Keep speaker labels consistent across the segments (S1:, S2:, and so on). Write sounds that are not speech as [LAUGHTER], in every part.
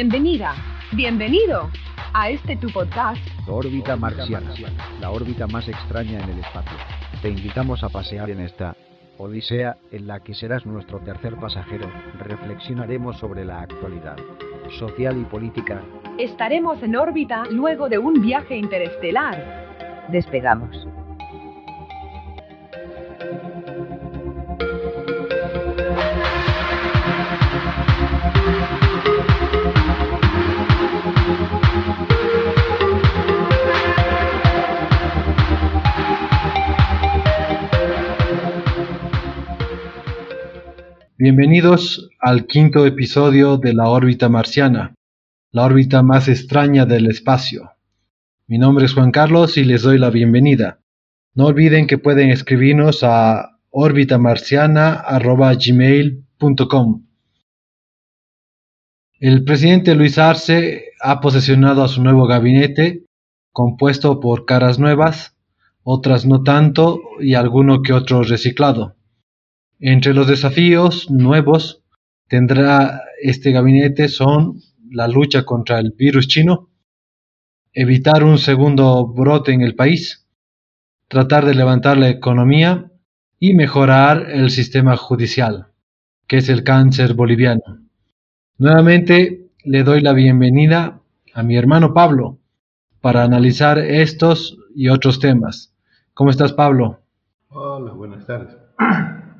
S1: Bienvenida, bienvenido a este tu podcast.
S2: Órbita marciana, la órbita más extraña en el espacio. Te invitamos a pasear en esta odisea en la que serás nuestro tercer pasajero. Reflexionaremos sobre la actualidad social y política.
S1: Estaremos en órbita luego de un viaje interestelar.
S3: Despegamos.
S4: Bienvenidos al quinto episodio de la órbita marciana, la órbita más extraña del espacio. Mi nombre es Juan Carlos y les doy la bienvenida. No olviden que pueden escribirnos a orbitamarciana.gmail.com. El presidente Luis Arce ha posesionado a su nuevo gabinete, compuesto por caras nuevas, otras no tanto y alguno que otro reciclado. Entre los desafíos nuevos tendrá este gabinete son la lucha contra el virus chino, evitar un segundo brote en el país, tratar de levantar la economía y mejorar el sistema judicial, que es el cáncer boliviano. Nuevamente le doy la bienvenida a mi hermano Pablo para analizar estos y otros temas. ¿Cómo estás, Pablo?
S5: Hola, buenas tardes.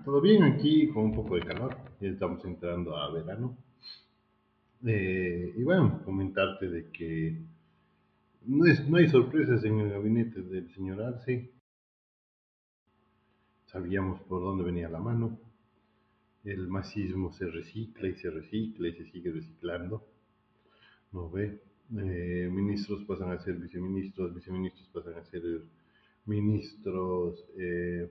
S5: Todo bien aquí, con un poco de calor. Ya estamos entrando a verano. Eh, y bueno, comentarte de que no, es, no hay sorpresas en el gabinete del señor Arce. Sabíamos por dónde venía la mano. El masismo se recicla y se recicla y se sigue reciclando. ¿No ve? Eh, ministros pasan a ser viceministros, viceministros pasan a ser ministros. Eh,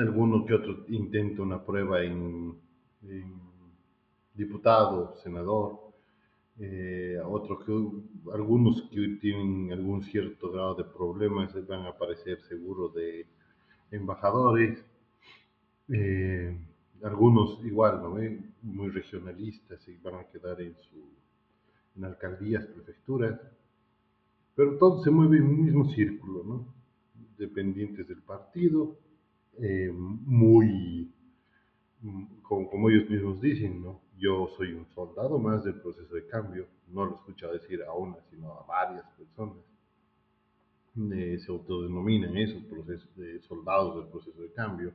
S5: alguno que otro intenta una prueba en, diputado, senador, eh, otros que, algunos que tienen algún cierto grado de problemas van a aparecer seguro de embajadores, eh, algunos igual, ¿no? muy regionalistas y van a quedar en, su, en alcaldías, prefecturas, pero todo se mueve en un mismo círculo, ¿no? dependientes del partido, eh, muy, como, ellos mismos dicen, ¿no? Yo soy un soldado más del proceso de cambio, no lo escucho decir a una, sino a varias personas. Eh, se autodenominan esos procesos soldados del proceso de cambio.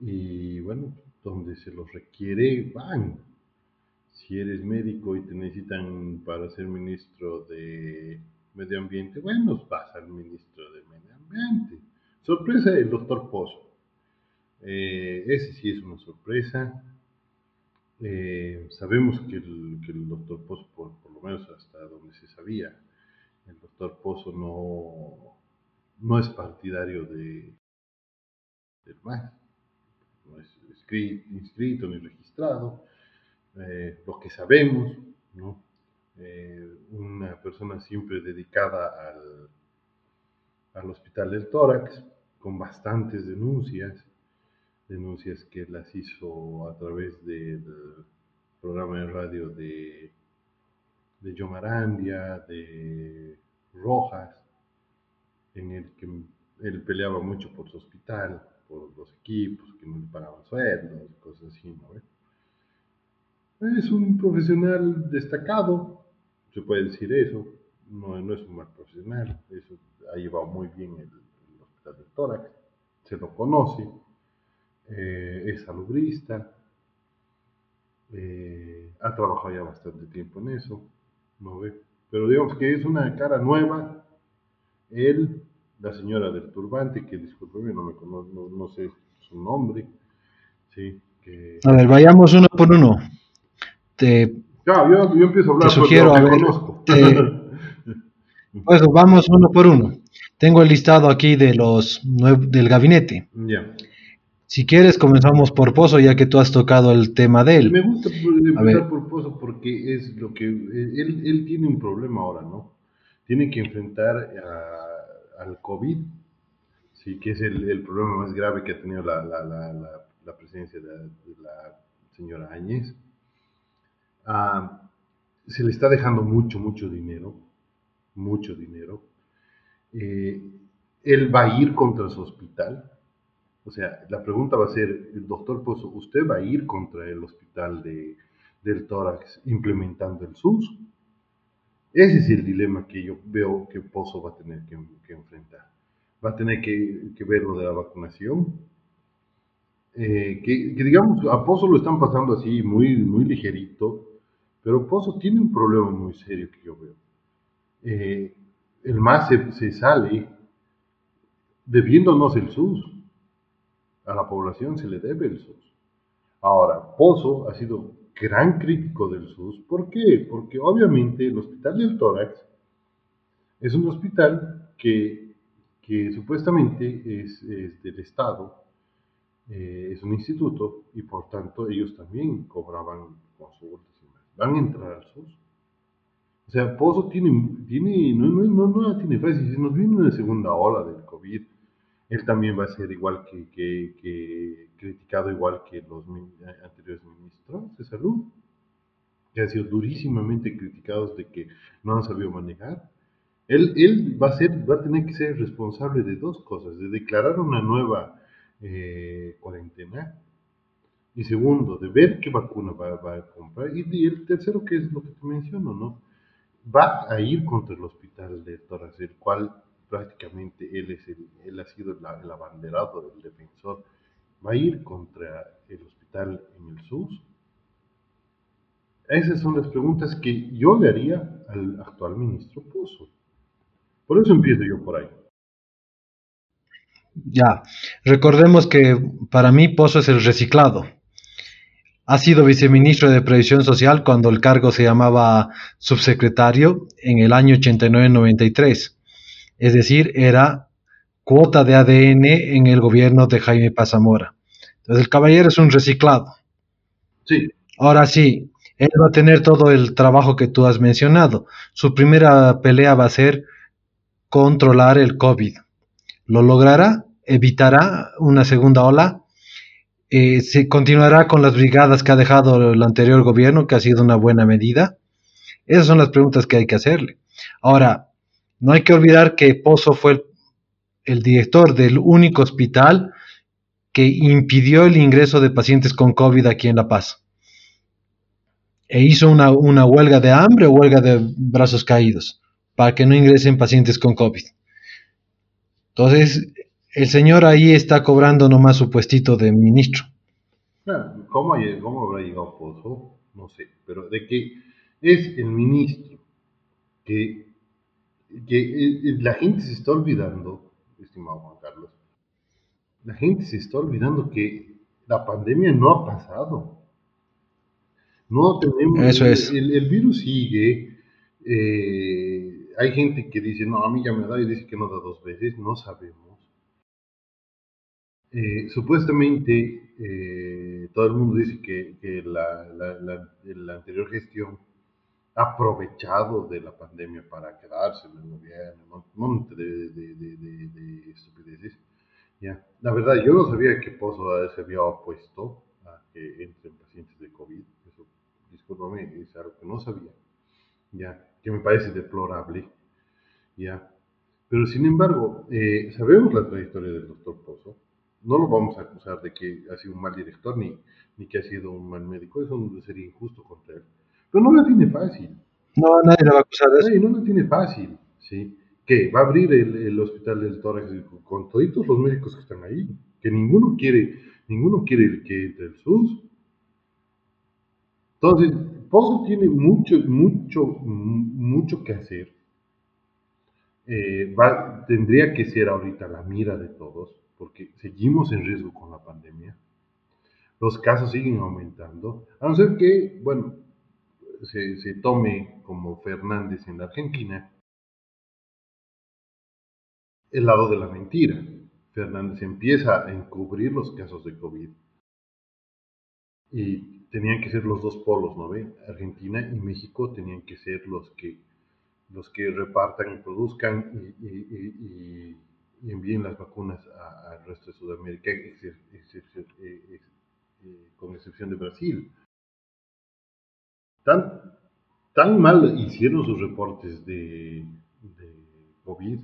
S5: Y bueno, donde se los requiere, van. Si eres médico y te necesitan para ser ministro de medio ambiente, bueno, vas al ministro de medio ambiente Sorpresa del doctor Pozo. Eh, ese sí es una sorpresa. Eh, sabemos que el, doctor Pozo, por, lo menos hasta donde se sabía, el doctor Pozo no, no es partidario de, del MAS, no es inscrito, ni registrado. Eh, lo que sabemos, ¿no? una persona siempre dedicada al, al hospital del tórax, con bastantes denuncias, denuncias que las hizo a través del programa de radio de, de John Arandia, de Rojas, en el que él peleaba mucho por su hospital, por los equipos, que no le pagaban sueldos, cosas así. Es un profesional destacado, se puede decir eso, no, no es un mal profesional, eso ha llevado muy bien el, del tórax, se lo conoce, eh, es salubrista, eh, ha trabajado ya bastante tiempo en eso, ¿no ve? Pero digamos que es una cara nueva, él, la señora del turbante, que discúlpeme, no, me conozco, no, sé su nombre, ¿sí? Que...
S4: A ver, vayamos uno por uno. Te,
S5: yo, yo, empiezo a hablar
S4: te sugiero, a ver, pues vamos uno por uno. Tengo el listado aquí de los del gabinete.
S5: Ya.
S4: Si quieres, comenzamos por Pozo, ya que tú has tocado el tema de él.
S5: Me gusta empezar por Pozo porque es lo que. Él, él, tiene un problema ahora, ¿no? Tiene que enfrentar al COVID, sí, que es el, el, problema más grave que ha tenido la, la, la, la presidencia de, la señora Áñez. ah, se le está dejando mucho, mucho dinero, mucho dinero. Eh, él va a ir contra su hospital. O sea, la pregunta va a ser, doctor Pozo, ¿usted va a ir contra el hospital de, del tórax implementando el SUS? Ese es el dilema que yo veo que Pozo va a tener que, enfrentar. Va a tener que, ver lo de la vacunación. Eh, que, digamos, a Pozo lo están pasando así muy, muy ligerito, pero Pozo tiene un problema muy serio que yo veo. Eh, el MAS se, sale debiéndonos el SUS. A la población se le debe el SUS. Ahora, Pozo ha sido gran crítico del SUS. ¿Por qué? Porque obviamente el Hospital del Tórax es un hospital que, supuestamente es, del Estado, eh, es un instituto y por tanto ellos también cobraban consultas van a entrar al SUS. O sea, Pozo tiene, tiene no, no, no, no tiene fácil. Si nos viene una segunda ola del COVID, él también va a ser igual que, que, criticado igual que los anteriores ministros de salud, que han sido durísimamente criticados de que no han sabido manejar. Él, él va, a ser, va a tener que ser responsable de dos cosas, de declarar una nueva eh, cuarentena y segundo, de ver qué vacuna va, a comprar. Y, el tercero, que es lo que te menciono, ¿no? Va a ir contra el hospital de Torres, el cual prácticamente él, es el, él ha sido el, abanderado del defensor. Va a ir contra el hospital en el SUS. Esas son las preguntas que yo le haría al actual ministro Pozo. Por eso empiezo yo por ahí.
S4: Ya, recordemos que para mí Pozo es el reciclado. Ha sido viceministro de Previsión Social cuando el cargo se llamaba subsecretario en el año 89-93. Es decir, era cuota de ADN en el gobierno de Jaime Pazamora. Entonces el caballero es un reciclado.
S5: Sí.
S4: Ahora sí, él va a tener todo el trabajo que tú has mencionado. Su primera pelea va a ser controlar el COVID. ¿Lo logrará? ¿Evitará una segunda ola? ¿Se continuará con las brigadas que ha dejado el anterior gobierno, que ha sido una buena medida? Esas son las preguntas que hay que hacerle. Ahora, no hay que olvidar que Pozo fue el, director del único hospital que impidió el ingreso de pacientes con COVID aquí en La Paz. E hizo una, una huelga de hambre o huelga de brazos caídos para que no ingresen pacientes con COVID. Entonces, el señor ahí está cobrando nomás su puestito de ministro.
S5: ¿Cómo, ¿Cómo, habrá llegado Pozo? No sé, pero de que es el ministro que, que eh, eh, la gente se está olvidando, estimado Juan Carlos, la gente se está olvidando que la pandemia no ha pasado. No tenemos.
S4: Eso es.
S5: El, virus sigue. Eh, hay gente que dice, no, a mí ya me da y dice que no da dos veces. No sabemos. Eh, supuestamente eh, todo el mundo dice que, la, la, anterior gestión ha aprovechado de la pandemia para quedarse en el gobierno, un montón de, estupideces. ¿ya? La verdad, yo no sabía que Pozo se había opuesto a que entren pacientes de COVID. Eso, discúlpame, es algo que no sabía. ¿ya? Que me parece deplorable. ¿ya? Pero sin embargo, eh, sabemos la trayectoria del doctor Pozo no lo vamos a acusar de que ha sido un mal director ni, ni que ha sido un mal médico, eso sería injusto contra él. Pero no la tiene fácil.
S4: No, nadie le va a acusar de eso.
S5: no la tiene fácil, ¿sí? Que va a abrir el, hospital del tórax con todos los médicos que están ahí, que ninguno quiere, ninguno quiere que entre el SUS. Entonces, Pozo tiene mucho, mucho, mucho que hacer. Eh, tendría que ser ahorita la mira de todos porque seguimos en riesgo con la pandemia. Los casos siguen aumentando, a no ser que, bueno, se, se tome como Fernández en la Argentina el lado de la mentira. Fernández empieza a encubrir los casos de COVID. Y tenían que ser los dos polos, ¿no ve? Argentina y México tenían que ser los que, los que repartan y produzcan y y envíen las vacunas al resto de Sudamérica, eh, eh, con excepción de Brasil. tan, tan mal hicieron sus reportes de, de COVID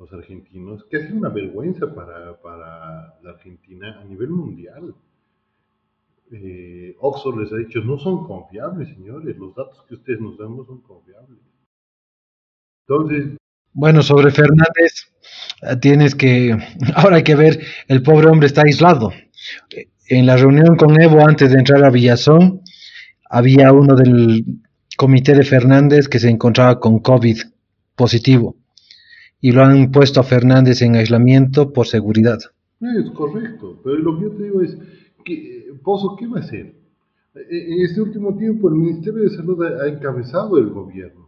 S5: los argentinos, que es una vergüenza para, para la Argentina a nivel mundial. Eh, Oxford les ha dicho, no son confiables, señores, los datos que ustedes nos dan no son confiables. Entonces...
S4: Bueno, sobre Fernández, eh, tienes que, [LAUGHS] ahora hay que ver, el pobre hombre está aislado. En la reunión con Evo antes de entrar a Villazón, había uno del comité de Fernández que se encontraba con COVID positivo y lo han puesto a Fernández en aislamiento por seguridad.
S5: Es correcto, pero lo que yo te digo es, que, Pozo, ¿qué va a hacer? En este último tiempo el Ministerio de Salud ha encabezado el gobierno.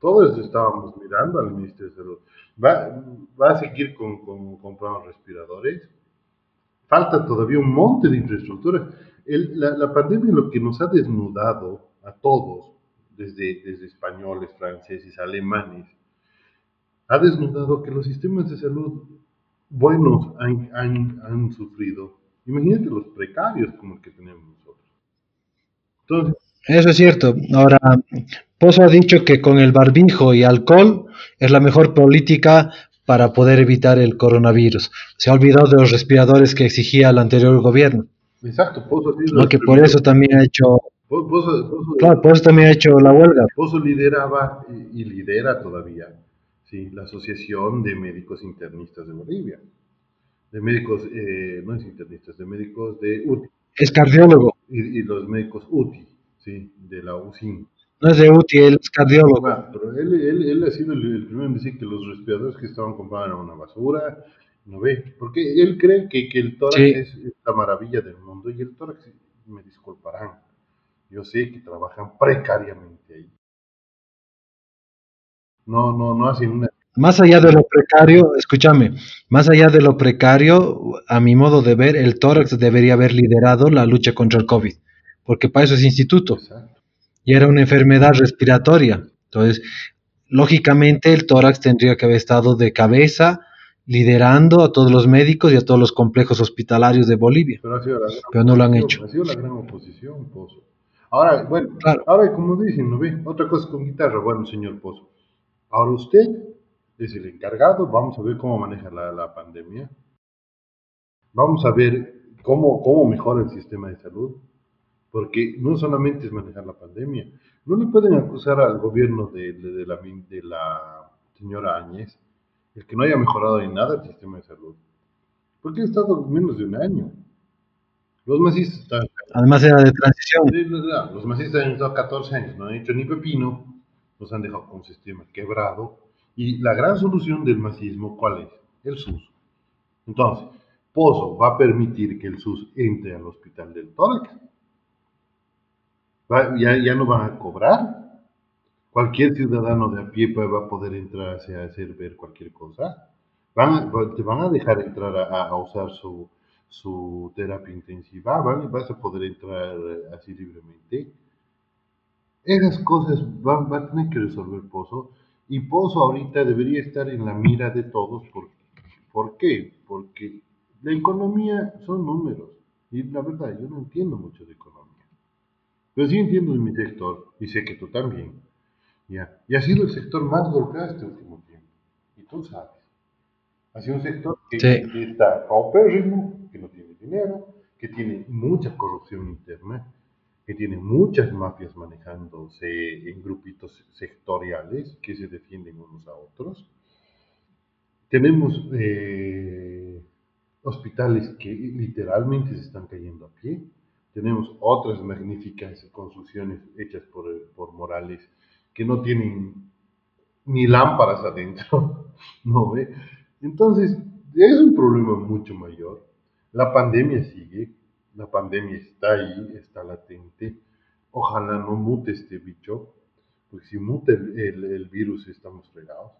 S5: Todos estábamos mirando al Ministerio de Salud. ¿Va, a seguir con, comprando respiradores? Falta todavía un monte de infraestructura. la, pandemia lo que nos ha desnudado a todos, desde, desde españoles, franceses, alemanes, ha desnudado que los sistemas de salud buenos han, sufrido. Imagínate los precarios como el que tenemos nosotros.
S4: Eso es cierto. Ahora, Pozo ha dicho que con el barbijo y alcohol es la mejor política para poder evitar el coronavirus. Se ha olvidado de los respiradores que exigía el anterior gobierno.
S5: Exacto, Pozo ha
S4: sido que por eso también ha hecho Pozo, Pozo, claro, por eso también ha hecho la huelga.
S5: Pozo lideraba y, y lidera todavía ¿sí? la Asociación de Médicos Internistas de Bolivia. De médicos, eh, no es internistas, de médicos de UTI.
S4: Es cardiólogo.
S5: Y, los médicos UTI, ¿sí? de la UCIN.
S4: No es de UTI, él es cardiólogo.
S5: pero él, él, él, ha sido el, primero en decir que los respiradores que estaban comprando eran una basura, no ve, porque él cree que, que el tórax es, es, la maravilla del mundo y el tórax, me disculparán, yo sé que trabajan precariamente ahí no, no, no hacen una...
S4: Más allá de lo precario, escúchame, más allá de lo precario, a mi modo de ver, el tórax debería haber liderado la lucha contra el COVID, porque para eso es instituto. Y era una enfermedad respiratoria. Entonces, lógicamente el tórax tendría que haber estado de cabeza, liderando a todos los médicos y a todos los complejos hospitalarios de Bolivia. Pero, no lo han hecho.
S5: Ha sido la gran oposición, Pozo. Ahora, bueno, ahora como dicen, ¿no ve? Otra cosa con guitarra, bueno, señor Pozo. Ahora usted es el encargado, vamos a ver cómo maneja la, pandemia, vamos a ver cómo, cómo mejora el sistema de salud, porque no solamente es manejar la pandemia, no le pueden acusar al gobierno de, la, de la señora Áñez el que no haya mejorado en nada el sistema de salud, porque ha estado menos de un año. Los masistas están...
S4: Además era de transición.
S5: Los masistas han estado 14 años, no han hecho ni pepino, nos han dejado con un sistema quebrado. Y la gran solución del masismo, ¿cuál es? El SUS. Entonces, Pozo va a permitir que el SUS entre al hospital del tórax. Ya, ya no van a cobrar. Cualquier ciudadano de a pie va a poder entrar a hacer ver cualquier cosa. Van, te van a dejar entrar a, usar su, su terapia intensiva, vas a poder entrar así libremente. Esas cosas van, a tener que resolver Pozo y Pozo ahorita debería estar en la mira de todos. ¿Por, ¿por qué? Porque la economía son números y la verdad yo no entiendo mucho de economía. Pero sí entiendo de mi sector y sé que tú también. ¿ya? Y ha sido el sector más golpeado este último tiempo. Y tú sabes. Ha sido un sector que, que está paupérrimo, que no tiene dinero, que tiene mucha corrupción interna que tiene muchas mafias manejándose en grupitos sectoriales que se defienden unos a otros. Tenemos eh, hospitales que literalmente se están cayendo a pie. Tenemos otras magníficas construcciones hechas por, por Morales que no tienen ni lámparas adentro, [LAUGHS] ¿no ve? Entonces, es un problema mucho mayor. La pandemia sigue, la pandemia está ahí, está latente. Ojalá no mute este bicho, porque si mute el, virus estamos fregados.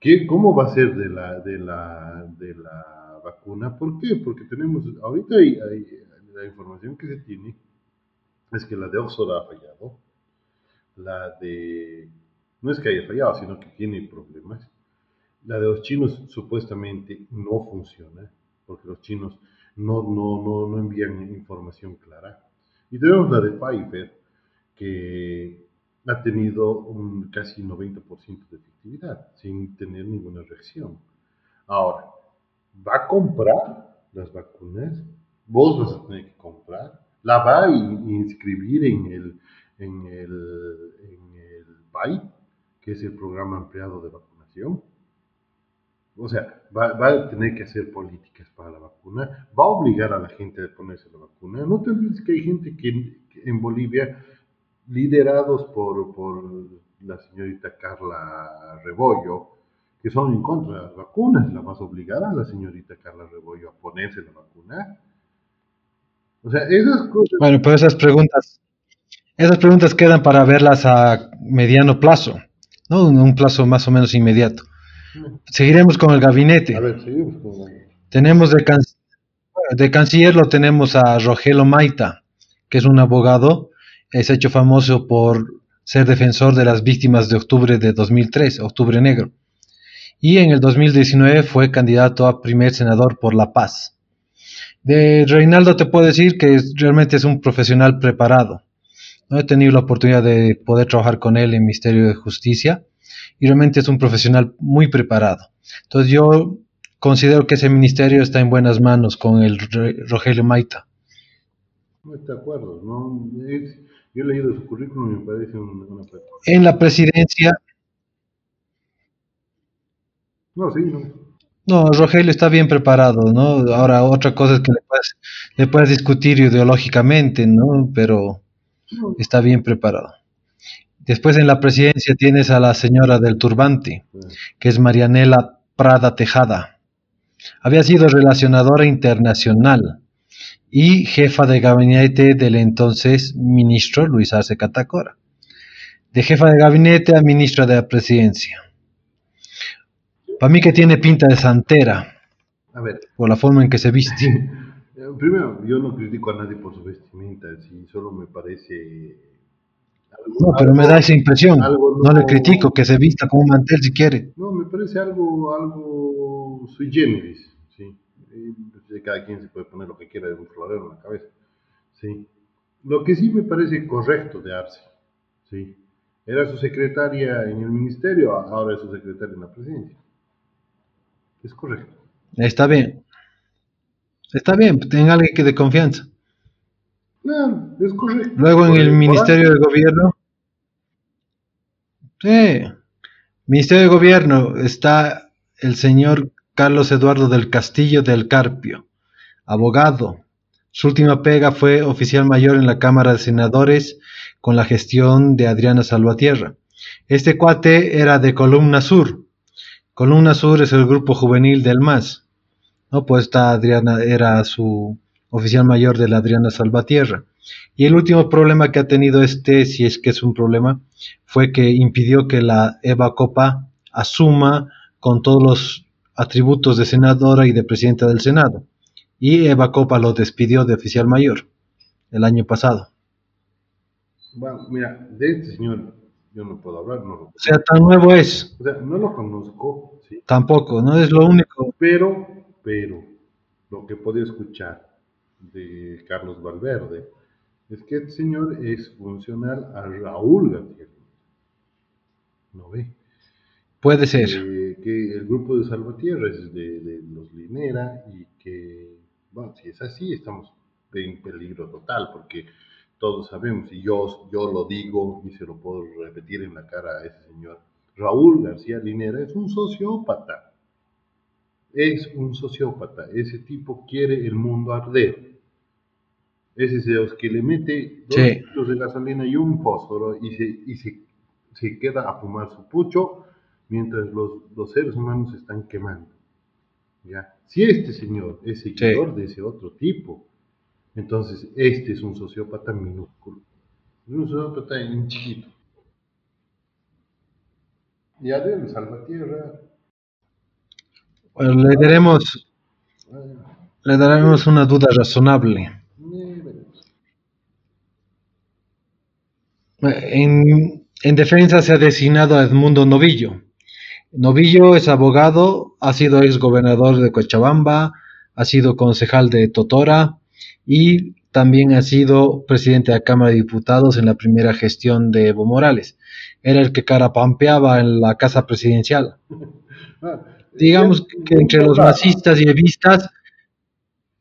S5: ¿Qué, ¿Cómo va a ser de la, de, la, de la vacuna? ¿Por qué? Porque tenemos, ahorita hay, la información que se tiene es que la de Oxford ha fallado, la de, no es que haya fallado, sino que tiene problemas. La de los chinos supuestamente no funciona, porque los chinos no, no, no, no envían información clara. Y tenemos la de Pfizer, que ha tenido un casi 90% de efectividad sin tener ninguna reacción. Ahora, ¿va a comprar las vacunas? Vos vas a tener que comprar. ¿La va a inscribir en el, en el, en el PAI, que es el programa ampliado de vacunación? O sea, va, a tener que hacer políticas para la vacuna, va a obligar a la gente a ponerse la vacuna. No te olvides que hay gente que, en Bolivia, liderados por, por la señorita Carla Rebollo, que son en contra de las vacunas, la vas a obligar a la señorita Carla Rebollo a ponerse la vacuna. O sea, esas cosas.
S4: Bueno, pero esas preguntas, esas preguntas quedan para verlas a mediano plazo, ¿no? Un plazo más o menos inmediato. Seguiremos con el gabinete. Tenemos de, de, canciller lo tenemos a Rogelio Maita, que es un abogado, es hecho famoso por ser defensor de las víctimas de octubre de 2003, octubre negro. Y en el 2019 fue candidato a primer senador por La Paz. De Reinaldo te puedo decir que realmente es un profesional preparado. No he tenido la oportunidad de poder trabajar con él en Ministerio de Justicia y realmente es un profesional muy preparado. Entonces yo considero que ese ministerio está en buenas manos con el Rogelio Maita.
S5: No estoy de acuerdo, ¿no? yo he leído su currículum y me parece una,
S4: En la presidencia...
S5: No, sí, no.
S4: No, Rogelio está bien preparado, ¿no? Ahora, otra cosa es que le puedes, le puedes discutir ideológicamente, ¿no? Pero está bien preparado. Después en la presidencia tienes a la señora del turbante, que es Marianela Prada Tejada. Había sido relacionadora internacional y jefa de gabinete del entonces ministro Luis Arce Catacora. De jefa de gabinete a ministra de la presidencia. Para mí que tiene pinta de santera.
S5: A ver.
S4: Por la forma en que se viste. [LAUGHS]
S5: Primero, yo no critico a nadie por su vestimenta, solo me parece
S4: no, pero me da esa impresión. No, le critico que se vista como un mantel si quiere.
S5: No, me parece algo, algo sui generis. ¿sí? cada quien se puede poner lo que quiera de un florero en la cabeza. ¿sí? Lo que sí me parece correcto de Arce. ¿sí? Era su secretaria en el ministerio, ahora es su secretaria en la presidencia. Es correcto.
S4: Está bien. Está bien, tenga alguien que de confianza. Luego en el Ministerio de Gobierno. Sí. Ministerio de Gobierno está el señor Carlos Eduardo del Castillo del Carpio, abogado. Su última pega fue oficial mayor en la Cámara de Senadores con la gestión de Adriana Salvatierra. Este cuate era de Columna Sur. Columna Sur es el grupo juvenil del MAS. ¿no? Pues esta Adriana era su oficial mayor de la Adriana Salvatierra. Y el último problema que ha tenido este, si es que es un problema, fue que impidió que la Eva Copa asuma con todos los atributos de senadora y de presidenta del Senado. Y Eva Copa lo despidió de oficial mayor el año pasado.
S5: Bueno, mira, de este señor yo no puedo hablar. No
S4: O sea, tan nuevo es.
S5: O sea, no lo conozco.
S4: Tampoco, no es lo único.
S5: Pero, pero, lo que puedo escuchar de Carlos Valverde es que este señor es funcional a Raúl García. ¿No ve?
S4: Puede ser.
S5: que el grupo de Salvatierra es de, los Linera y que, bueno, si es así, estamos en peligro total porque todos sabemos, y yo, yo lo digo y se lo puedo repetir en la cara a ese señor, Raúl García Linera es un sociópata. Es un sociópata. Ese tipo quiere el mundo arder ese es de los que le mete dos litros de gasolina y un fósforo y se, y se, se queda a fumar su pucho mientras los, los seres humanos se están quemando. ¿ya? Si este señor es seguidor de ese otro tipo, entonces este es un sociópata minúsculo. Un sociópata en chiquito. Y Adrián Salvatierra.
S4: Bueno, le daremos, le daremos una duda razonable. En, defensa se ha designado a Edmundo Novillo. Novillo es abogado, ha sido ex gobernador de Cochabamba, ha sido concejal de Totora y también ha sido presidente de la Cámara de Diputados en la primera gestión de Evo Morales. Era el que carapampeaba en la casa presidencial. [LAUGHS] Digamos que entre los masistas y evistas,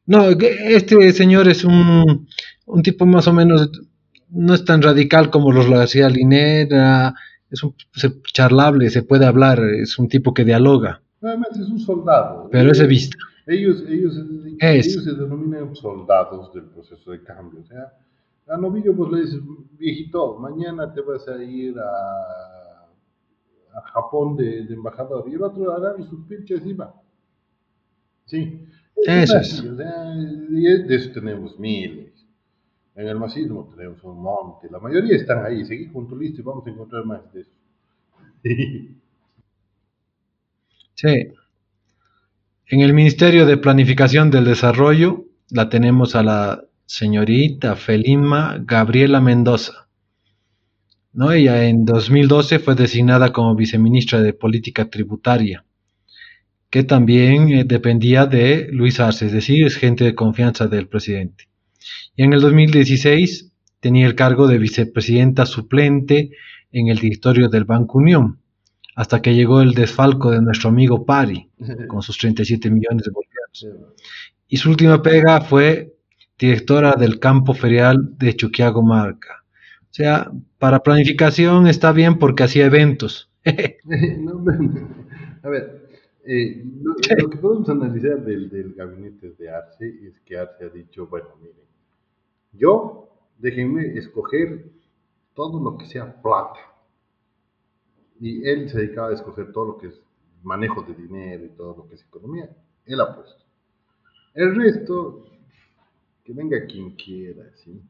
S4: no, este señor es un, un tipo más o menos, no es tan radical como los García Linera, es un se- charlable, se puede hablar, es un tipo que dialoga,
S5: Además es un soldado.
S4: pero es evista.
S5: Ellos, ellos,
S4: Es.
S5: ellos se denominan soldados del proceso de cambio. O sea, a Novillo pues le dices, viejito, mañana te vas a ir a, a Japón de, de embajador. Y el otro agarra sus pinches y va. Sí.
S4: Eso es.
S5: O sea, de eso tenemos miles. En el masismo tenemos un monte. La mayoría están ahí. Seguí con tu lista y vamos a encontrar más de eso. [LAUGHS] Sí.
S4: Sí. En el Ministerio de Planificación del Desarrollo la tenemos a la señorita Felima Gabriela Mendoza. ¿no? Ella en 2012 fue designada como viceministra de Política Tributaria, que también eh, dependía de Luis Arce, es decir, es gente de confianza del presidente. Y en el 2016 tenía el cargo de vicepresidenta suplente en el directorio del Banco Unión, hasta que llegó el desfalco de nuestro amigo Pari, [LAUGHS] con sus 37 millones de bolivianos. Y su última pega fue directora del campo ferial de Chuquiago Marca. O sea, para planificación está bien porque hacía eventos. [LAUGHS] [LAUGHS]
S5: No, a ver, eh, lo, lo que podemos analizar del, del gabinete de Arce es que Arce ha dicho, bueno, miren, yo déjenme escoger todo lo que sea plata. Y él se dedicaba a escoger todo lo que es manejo de dinero y todo lo que es economía. Él ha puesto. El resto, que venga quien quiera, ¿sí?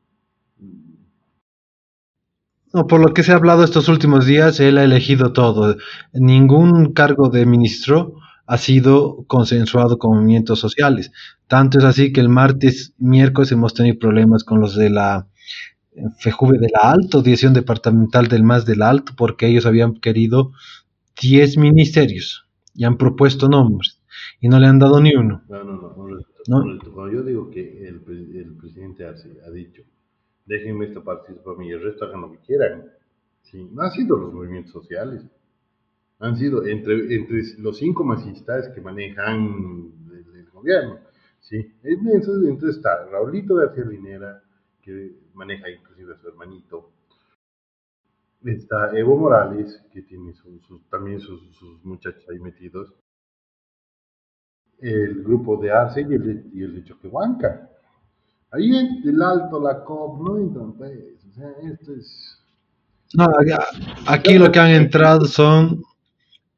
S4: No, por lo que se ha hablado estos últimos días, él ha elegido todo. Ningún cargo de ministro ha sido consensuado con movimientos sociales. Tanto es así que el martes, miércoles hemos tenido problemas con los de la FEJUVE de la Alto, Dirección Departamental del MAS del Alto, porque ellos habían querido 10 ministerios y han propuesto nombres y no le han dado ni uno.
S5: No, no, no.
S4: ¿No?
S5: Cuando yo digo que el, el presidente Arce ha dicho, déjenme esta partida para mí y el resto hagan lo que quieran. Sí, no han sido los movimientos sociales. Han sido entre, entre los cinco masistas que manejan el, el gobierno. Sí, entonces, entonces está Raulito García Linera, que maneja inclusive a su hermanito. Está Evo Morales, que tiene su- sus- también sus, sus muchachos ahí metidos el grupo de Arce y el de, y el de Choquehuanca. Ahí en el alto, la COP, no entonces, o sea, esto es...
S4: No, aquí- lo que han entrado son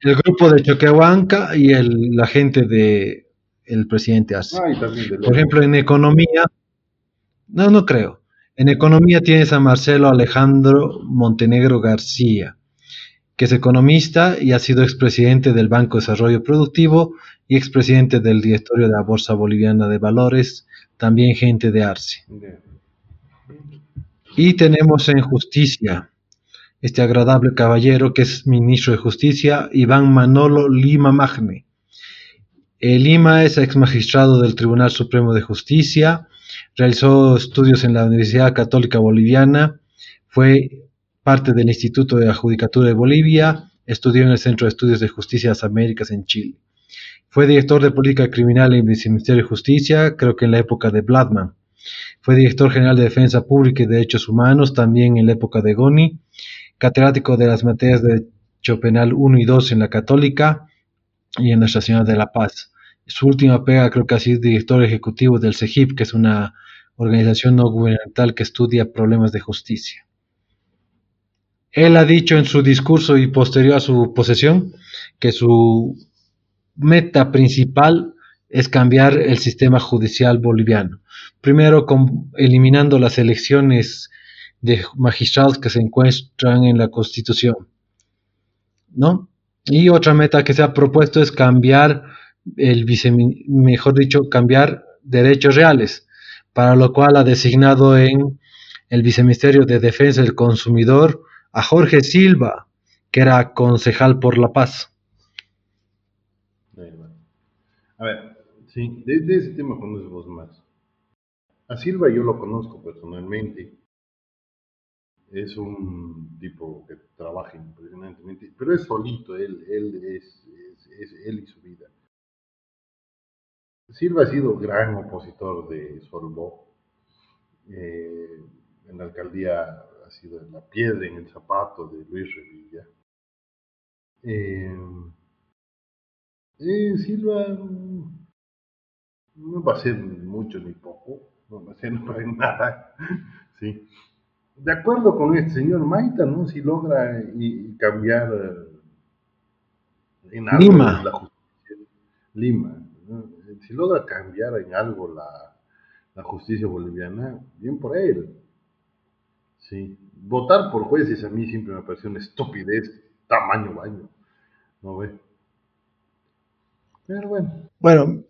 S4: el grupo de Choquehuanca y el, la gente de el presidente Arce.
S5: Ah,
S4: Por ejemplo, en economía, no, no creo. En economía tienes a Marcelo Alejandro Montenegro García, que es economista y ha sido expresidente del Banco de Desarrollo Productivo y expresidente del directorio de la Bolsa Boliviana de Valores, también gente de Arce. Y tenemos en justicia este agradable caballero que es ministro de justicia, Iván Manolo Lima Magne. Eh, Lima es ex magistrado del Tribunal Supremo de Justicia, realizó estudios en la Universidad Católica Boliviana, fue parte del Instituto de la de Bolivia, estudió en el Centro de Estudios de Justicia de las Américas en Chile. Fue director de Política Criminal en el Viceministerio de Justicia, creo que en la época de Bladman. Fue director general de Defensa Pública y Derechos Humanos, también en la época de Goni, catedrático de las materias de Derecho Penal 1 y 2 en la Católica y en Nuestra Señora de la Paz. Su última pega creo que ha sido director ejecutivo del CEGIP, que es una organización no gubernamental que estudia problemas de justicia. Él ha dicho en su discurso y posterior a su posesión que su meta principal es cambiar el sistema judicial boliviano. Primero, eliminando las elecciones de magistrados que se encuentran en la Constitución. ¿No? Y otra meta que se ha propuesto es cambiar el mejor dicho, cambiar derechos reales, para lo cual ha designado en el Viceministerio de Defensa del Consumidor a Jorge Silva, que era concejal por la paz.
S5: A ver, sí, de, ese tema conocemos más. A Silva yo lo conozco personalmente. Es un tipo que trabaja impresionantemente, pero es solito, él, él es, él y su vida. Silva ha sido gran opositor de Solvó. Eh, en la alcaldía ha sido la piedra en el zapato de Luis Revilla. Eh, eh, Silva no va a ser mucho ni poco, no va a ser [LAUGHS] nada. Sí. De acuerdo con este señor Maita, ¿no? Si logra y, cambiar
S4: en algo Lima. la
S5: justicia. Lima. Si logra cambiar en algo la, justicia boliviana, bien por él. Sí. Votar por jueces a mí siempre me parece una estupidez, tamaño baño. ¿No ve? Pero bueno.
S4: Bueno,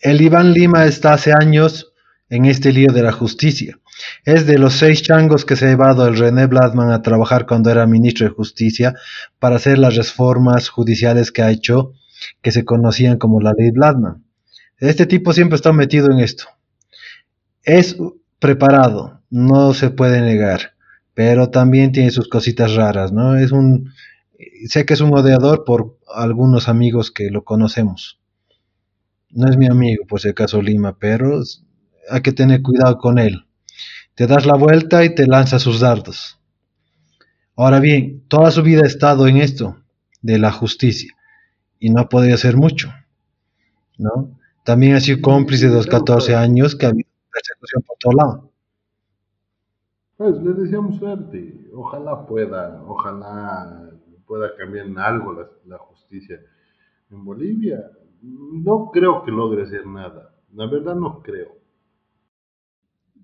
S4: el Iván Lima está hace años en este lío de la justicia. Es de los seis changos que se ha llevado el René Bladman a trabajar cuando era ministro de Justicia para hacer las reformas judiciales que ha hecho, que se conocían como la ley Bladman. Este tipo siempre está metido en esto. Es preparado, no se puede negar, pero también tiene sus cositas raras, ¿no? Es un, sé que es un odiador por algunos amigos que lo conocemos. No es mi amigo, por si acaso Lima, pero hay que tener cuidado con él. Te das la vuelta y te lanza sus dardos. Ahora bien, toda su vida ha estado en esto, de la justicia, y no podido hacer mucho, ¿no? También ha sido cómplice de los 14 años que ha habido persecución por todo lado.
S5: Pues le deseamos suerte, ojalá pueda, ojalá pueda cambiar en algo la, la justicia en Bolivia. No creo que logre hacer nada, la verdad no creo.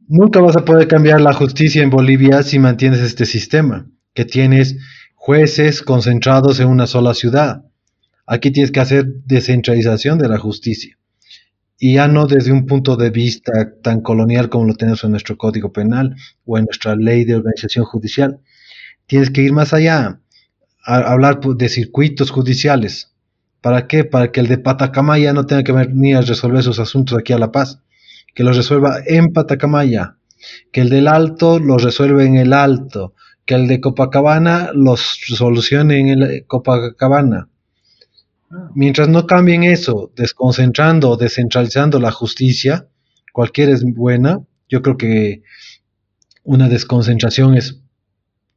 S4: Nunca vas a poder cambiar la justicia en Bolivia si mantienes este sistema, que tienes jueces concentrados en una sola ciudad. Aquí tienes que hacer descentralización de la justicia. Y ya no desde un punto de vista tan colonial como lo tenemos en nuestro Código Penal o en nuestra ley de organización judicial. Tienes que ir más allá, a hablar de circuitos judiciales. ¿Para qué? Para que el de Patacamaya no tenga que venir a resolver sus asuntos aquí a La Paz que los resuelva en Patacamaya, que el del Alto los resuelve en el Alto, que el de Copacabana los solucione en el Copacabana. Mientras no cambien eso, desconcentrando o descentralizando la justicia, cualquiera es buena, yo creo que una desconcentración es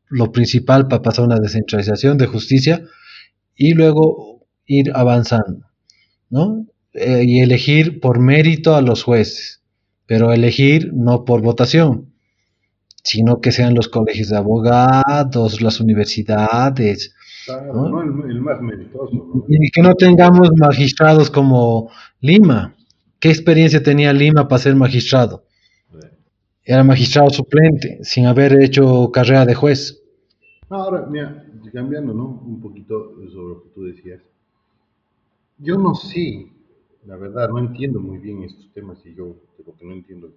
S4: lo principal para pasar una descentralización de justicia y luego ir avanzando, ¿no? Eh, y elegir por mérito a los jueces pero elegir no por votación, sino que sean los colegios de abogados, las universidades.
S5: ¿No? el, más meritoso.
S4: Y que no tengamos magistrados como Lima. ¿Qué experiencia tenía Lima para ser magistrado? Era magistrado suplente, sin haber hecho carrera de juez.
S5: Ahora, mira, cambiando ¿no? un poquito sobre lo que tú decías. Yo no sé la verdad, no entiendo muy bien estos temas y yo de lo que no entiendo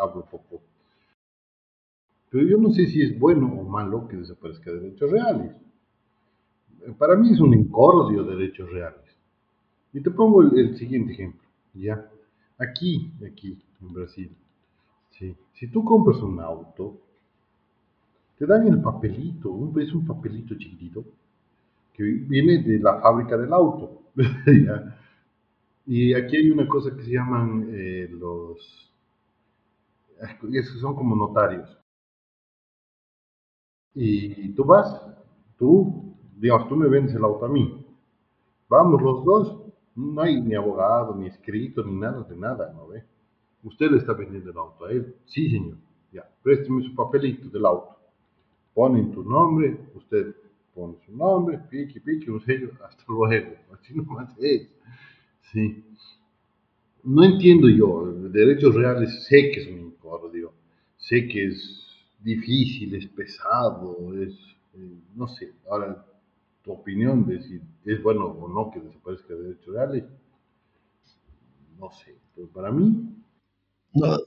S5: hablo poco. Pero yo no sé si es bueno o malo que desaparezca derechos reales. Para mí es un incordio de derechos reales. Y te pongo el, siguiente ejemplo, ¿ya? Aquí, aquí, en Brasil, si tú compras un auto, te dan el papelito, un, es un papelito chiquitito, que viene de la fábrica del auto, [LAUGHS] ¿ya? Y aquí hay una cosa que se llaman eh, los... son como notarios. Y tú vas, tú, digamos, tú me vendes el auto a mí. Vamos los dos, no hay ni abogado, ni escrito, ni nada de nada, ¿no ve? Usted le está vendiendo el auto a él. Sí, señor. Ya, présteme su papelito del auto. Ponen tu nombre, usted pone su nombre, pique, pique, un sello, [LAUGHS] hasta luego. Así nomás es. Sí. No entiendo yo, derechos reales sé que es un incordio, sé que es difícil, es pesado, es, eh, no sé, ahora opinión de si es bueno o no que desaparezca derechos reales, no sé, pero para mí...
S4: No,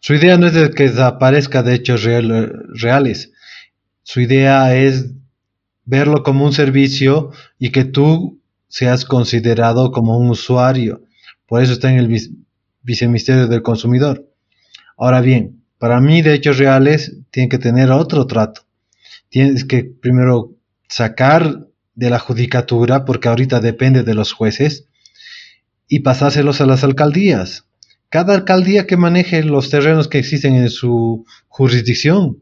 S4: su idea no es de que desaparezca derechos reales, su idea es verlo como un servicio y que tú seas considerado como un usuario. Por eso está en el viceministerio del consumidor. Ahora bien, para mí derechos reales tiene que tener otro trato. Tienes que primero sacar de la judicatura, porque ahorita depende de los jueces, y pasárselos a las alcaldías. Cada alcaldía que maneje los terrenos que existen en su jurisdicción.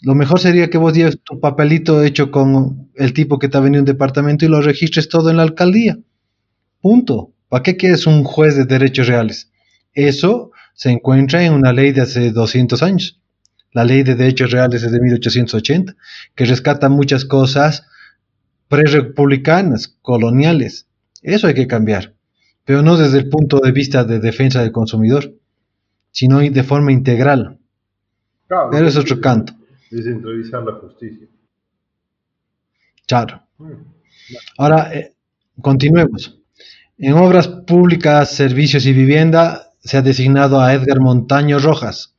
S4: Lo mejor sería que vos lleves tu papelito hecho con el tipo que te ha venido un departamento y lo registres todo en la alcaldía. Punto. ¿Para qué quieres un juez de derechos reales? Eso se encuentra en una ley de hace 200 años. La ley de derechos reales es de 1880, que rescata muchas cosas prerepublicanas, coloniales. Eso hay que cambiar, pero no desde el punto de vista de defensa del consumidor, sino de forma integral. pero es otro canto.
S5: Descentralizar la justicia.
S4: Claro. Ahora, eh, continuemos. En obras públicas, servicios y vivienda se ha designado a Edgar Montaño Rojas.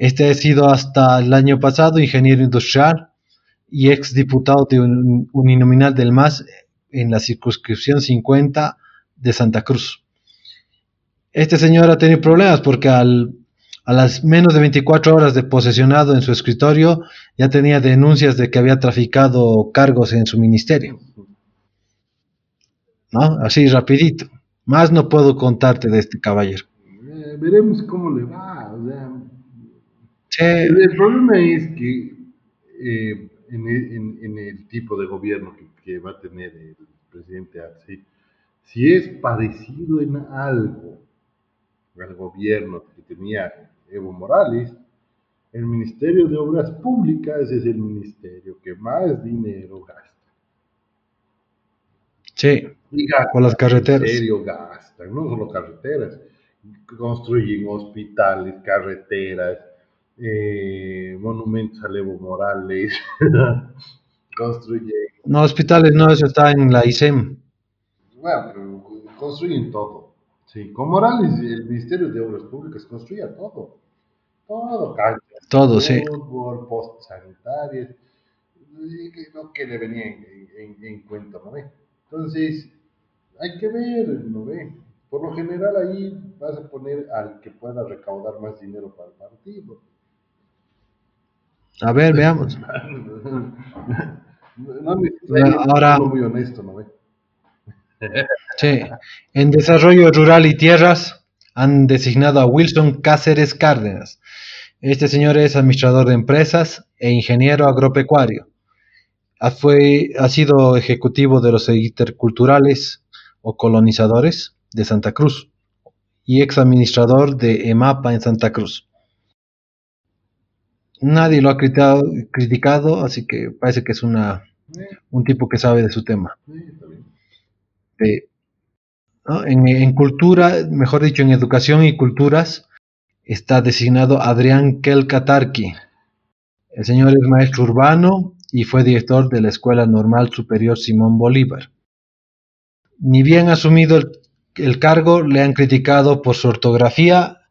S4: Este ha sido hasta el año pasado ingeniero industrial y ex diputado de un, uninominal del MAS en la circunscripción 50 de Santa Cruz. Este señor ha tenido problemas porque al, a las menos de 24 horas de posesionado en su escritorio ya tenía denuncias de que había traficado cargos en su ministerio. ¿No? Así rapidito. Más no puedo contarte de este caballero.
S5: Eh, veremos cómo le va. El, problema es que eh, en, el tipo de gobierno que, va a tener el presidente Arce, si es parecido en algo al gobierno que tenía Evo Morales, el Ministerio de Obras Públicas es el ministerio que más dinero gasta.
S4: Sí, por las carreteras.
S5: En serio gastan, no solo carreteras, construyen hospitales, carreteras, eh, monumentos a Evo Morales, [LAUGHS] construyen...
S4: No, hospitales no, eso está en la ISEM.
S5: Bueno, pero construyen todo. Sí, con Morales el Ministerio de Obras Públicas construía todo. Todo, canchas,
S4: todo, sí.
S5: fútbol, post sanitarios, lo que le venía en, cuenta, ¿no ve? Entonces, hay que ver, ¿no ve? Por lo general ahí vas a poner al que pueda recaudar más dinero para el partido.
S4: A ver, veamos. [LAUGHS]
S5: Ahora, muy honesto, ¿no?
S4: sí. En Desarrollo Rural y Tierras han designado a Wilson Cáceres Cárdenas. Este señor es administrador de empresas e ingeniero agropecuario. Ha, fue, ha sido ejecutivo de los interculturales o colonizadores de Santa Cruz y ex administrador de EMAPA en Santa Cruz. Nadie lo ha criticado, criticado, así que parece que es una, un tipo que sabe de su tema. en, cultura, mejor dicho, en educación y culturas, está designado Adrián Kelkatarki. El señor es maestro urbano y fue director de la Escuela Normal Superior Simón Bolívar. Ni bien asumido el cargo, le han criticado por su ortografía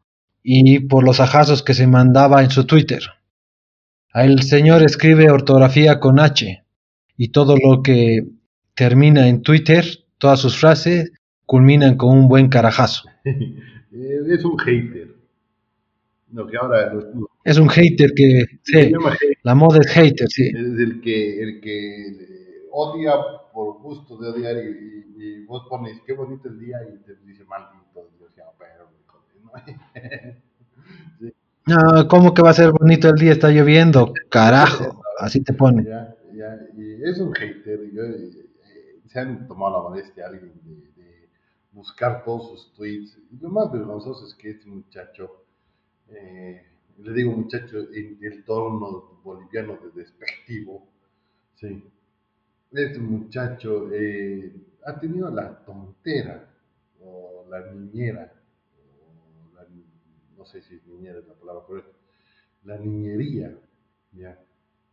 S4: y por los ajazos que se mandaba en su Twitter. El señor escribe ortografía con H y todo lo que termina en Twitter, todas sus frases, culminan con un buen carajazo. [LAUGHS]
S5: es un hater.
S4: es un hater que... Sí, la moda es hater, sí.
S5: Es el que, el que odia por gusto de odiar y, vos pones qué bonito el día y te dice maldito, Dios, pero... [LAUGHS] ¿no?
S4: No, ¿cómo que va a ser bonito el día? Está lloviendo, carajo. Así te pone.
S5: Ya, ya, es un hater. Eh, se han tomado la molestia alguien de, buscar todos sus tweets. Lo más vergonzoso es que este muchacho, eh, le digo muchacho en el tono boliviano de despectivo, sí. Este muchacho eh, ha tenido la tontera o la niñera sé si niñera es la palabra correcta, la niñería, ¿ya?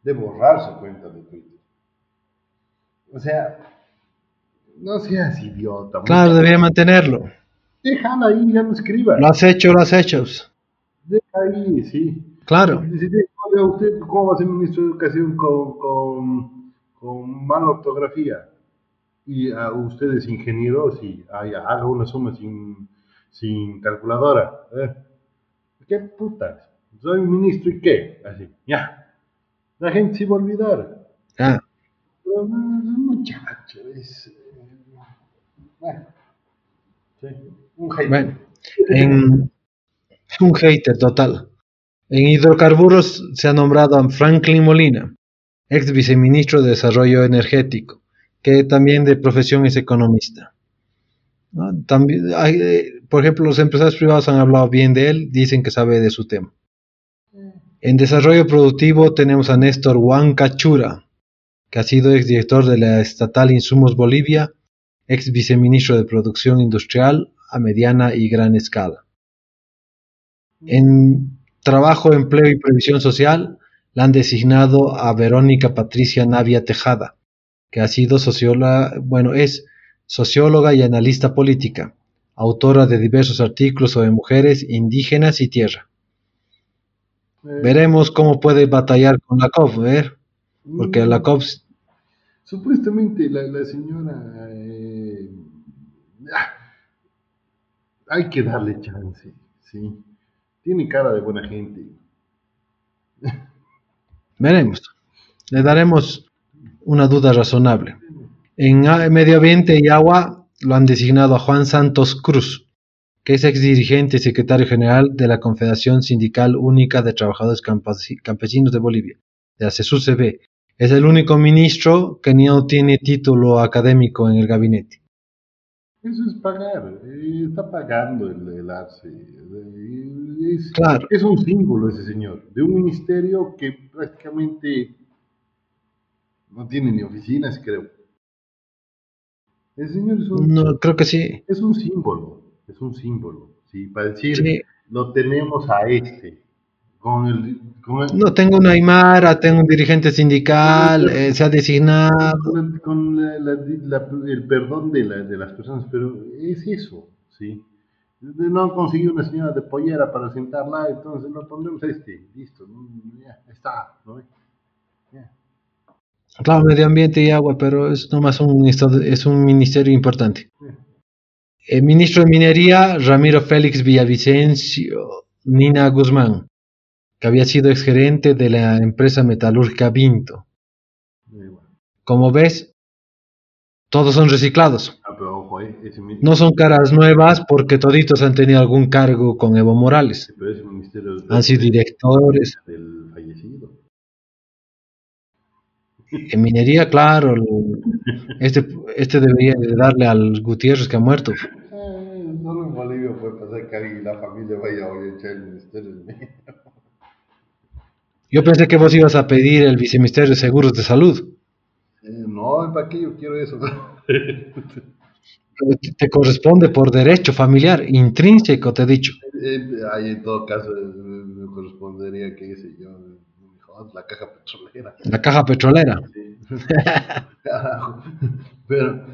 S5: de borrar su cuenta de Twitter. O sea, no seas idiota.
S4: Claro, debería mantenerlo.
S5: Déjala ahí, ya no escriba.
S4: Lo has hecho, lo has hecho.
S5: Deja ahí, sí.
S4: Claro.
S5: ¿Usted cómo va a ser ministro de Educación con, con, con mala ortografía? Y a ustedes ingenieros y haga una suma sin sin calculadora. ¿eh? ¿Qué putas? Soy un ministro y qué? Así, ya. La gente se va a olvidar.
S4: Ah,
S5: Pero no, muchacho, es. eh, Bueno. Sí, un hater.
S4: bueno, en un hater total. En hidrocarburos se ha nombrado a Franklin Molina, ex viceministro de Desarrollo Energético, que también de profesión es economista. ¿no? También hay, eh, por ejemplo, los empresarios privados han hablado bien de él, dicen que sabe de su tema. En desarrollo productivo tenemos a Néstor Huancachura, que ha sido exdirector de la estatal Insumos Bolivia, ex viceministro de Producción Industrial a mediana y gran escala. En trabajo, empleo y previsión social la han designado a Verónica Patricia Navia Tejada, que ha sido socióloga, bueno, es socióloga y analista política, autora de diversos artículos sobre mujeres, indígenas y tierra.
S5: Eh,
S4: Veremos cómo puede batallar con la COP, ver, porque la COP
S5: Supuestamente la, la señora. eh, ah, hay que darle chance, sí. Tiene cara de buena gente. [LAUGHS]
S4: Veremos. Le daremos una duda razonable. En Medio Ambiente y Agua lo han designado a Juan Santos Cruz, que es ex dirigente y secretario general de la Confederación Sindical Única de Trabajadores Campesi- Campesinos de Bolivia, de la CSUCB. Es el único ministro que no tiene título académico en el gabinete.
S5: Eso es pagar. eh, está pagando el, el arce. eh, Es,
S4: Claro.
S5: es un símbolo ese señor. De un ministerio que prácticamente no tiene ni oficinas, creo. El señor es un,
S4: No, creo que sí.
S5: es un símbolo. Es un símbolo. Sí, para decir,
S4: Sí.
S5: lo tenemos a este. Con el, con el-
S4: No, tengo una Aymara, tengo un dirigente sindical, eh, se ha designado.
S5: con, con la- la- la- el perdón de, la- de las personas, pero es eso, ¿sí? No han conseguido una señora de pollera para sentarla, entonces lo pondremos a este, listo, ya está, ¿no?
S4: Claro, medio ambiente y agua, pero es nomás un, es un ministerio importante. El ministro de Minería, Ramiro Félix Villavicencio Nina Guzmán, que había sido exgerente de la empresa metalúrgica Vinto. Como ves, todos son reciclados.
S5: Ah,
S4: No son caras nuevas porque toditos han tenido algún cargo con Evo Morales. Han sido directores.
S5: del
S4: En minería, claro, el- este, este debería de darle al Gutiérrez que ha muerto.
S5: Eh, solo en Bolivia puede pasar que alguien la familia vaya a orientar el ministerio.
S4: Yo pensé que vos ibas a pedir el viceministerio de Seguros de Salud.
S5: Eh, no, ¿para qué yo quiero eso?
S4: Te- Te corresponde por derecho familiar, intrínseco, te he dicho.
S5: Eh, ahí en todo caso eh, me correspondería, qué sé yo, la caja petrolera.
S4: La caja petrolera.
S5: Sí. [LAUGHS] Carajo. pero,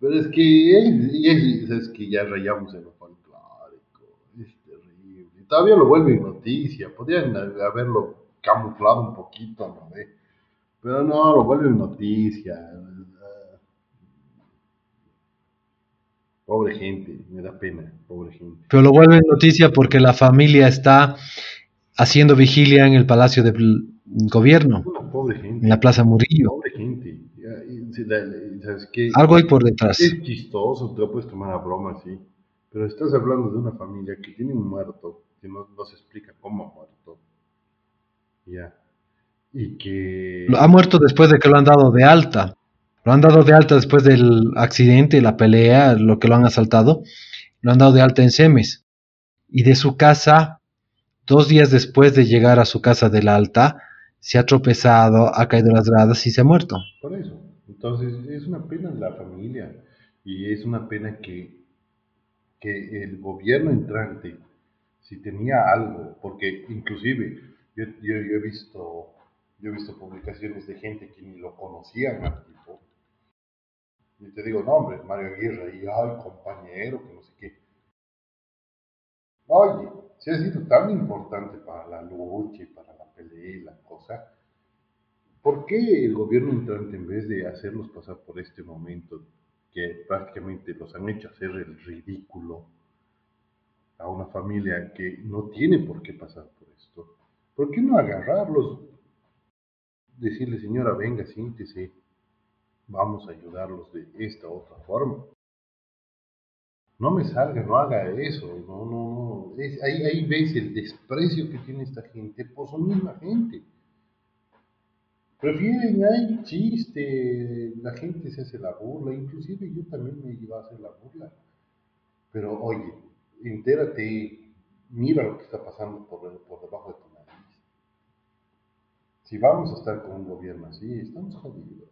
S5: pero es que es, es, que ya rayamos en lo folclórico, es terrible. Y todavía lo vuelven noticia, podrían haberlo camuflado un poquito, ¿no? ve? Pero no, lo vuelven noticia. Pobre gente, me da pena, pobre gente.
S4: Pero lo vuelven noticia porque la familia está haciendo vigilia en el Palacio del Gobierno,
S5: Una pobre gente.
S4: en la Plaza Murillo.
S5: Pobre gente.
S4: Algo hay por detrás.
S5: Es chistoso, te lo puedes tomar a broma, sí. Pero estás hablando de una familia que tiene un muerto, que no, no se explica cómo ha muerto. Ya. Y que.
S4: Ha muerto después de que lo han dado de alta. Lo han dado de alta después del accidente, la pelea, lo que lo han asaltado. Lo han dado de alta en Semes. Y de su casa, dos días después de llegar a su casa de la alta, se ha tropezado, ha caído las gradas y se ha muerto.
S5: Por eso. Entonces, es una pena la familia. Y es una pena que, que el gobierno entrante, si tenía algo, porque inclusive yo, yo, yo he visto yo he visto publicaciones de gente que ni lo conocían al tipo. Y te digo, no, hombre, Mario Aguirre, y ay, compañero, que no sé qué. Oye, si ha sido tan importante para la lucha y para la pelea y la cosa, ¿por qué el gobierno entrante, en vez de hacerlos pasar por este momento, que prácticamente los han hecho hacer el ridículo, una familia que no tiene por qué pasar por esto, ¿por qué no agarrarlos? Decirle, señora, venga, siéntese, vamos a ayudarlos de esta u otra forma. No me salga, no haga eso, no, no, no. Ahí, ahí ves el desprecio que tiene esta gente por su misma gente. Prefieren, hay chiste, la gente se hace la burla, inclusive yo también me iba a hacer la burla. Pero oye, entérate, mira lo que está pasando por debajo de tu nariz. Si vamos a estar con un gobierno así, estamos jodidos.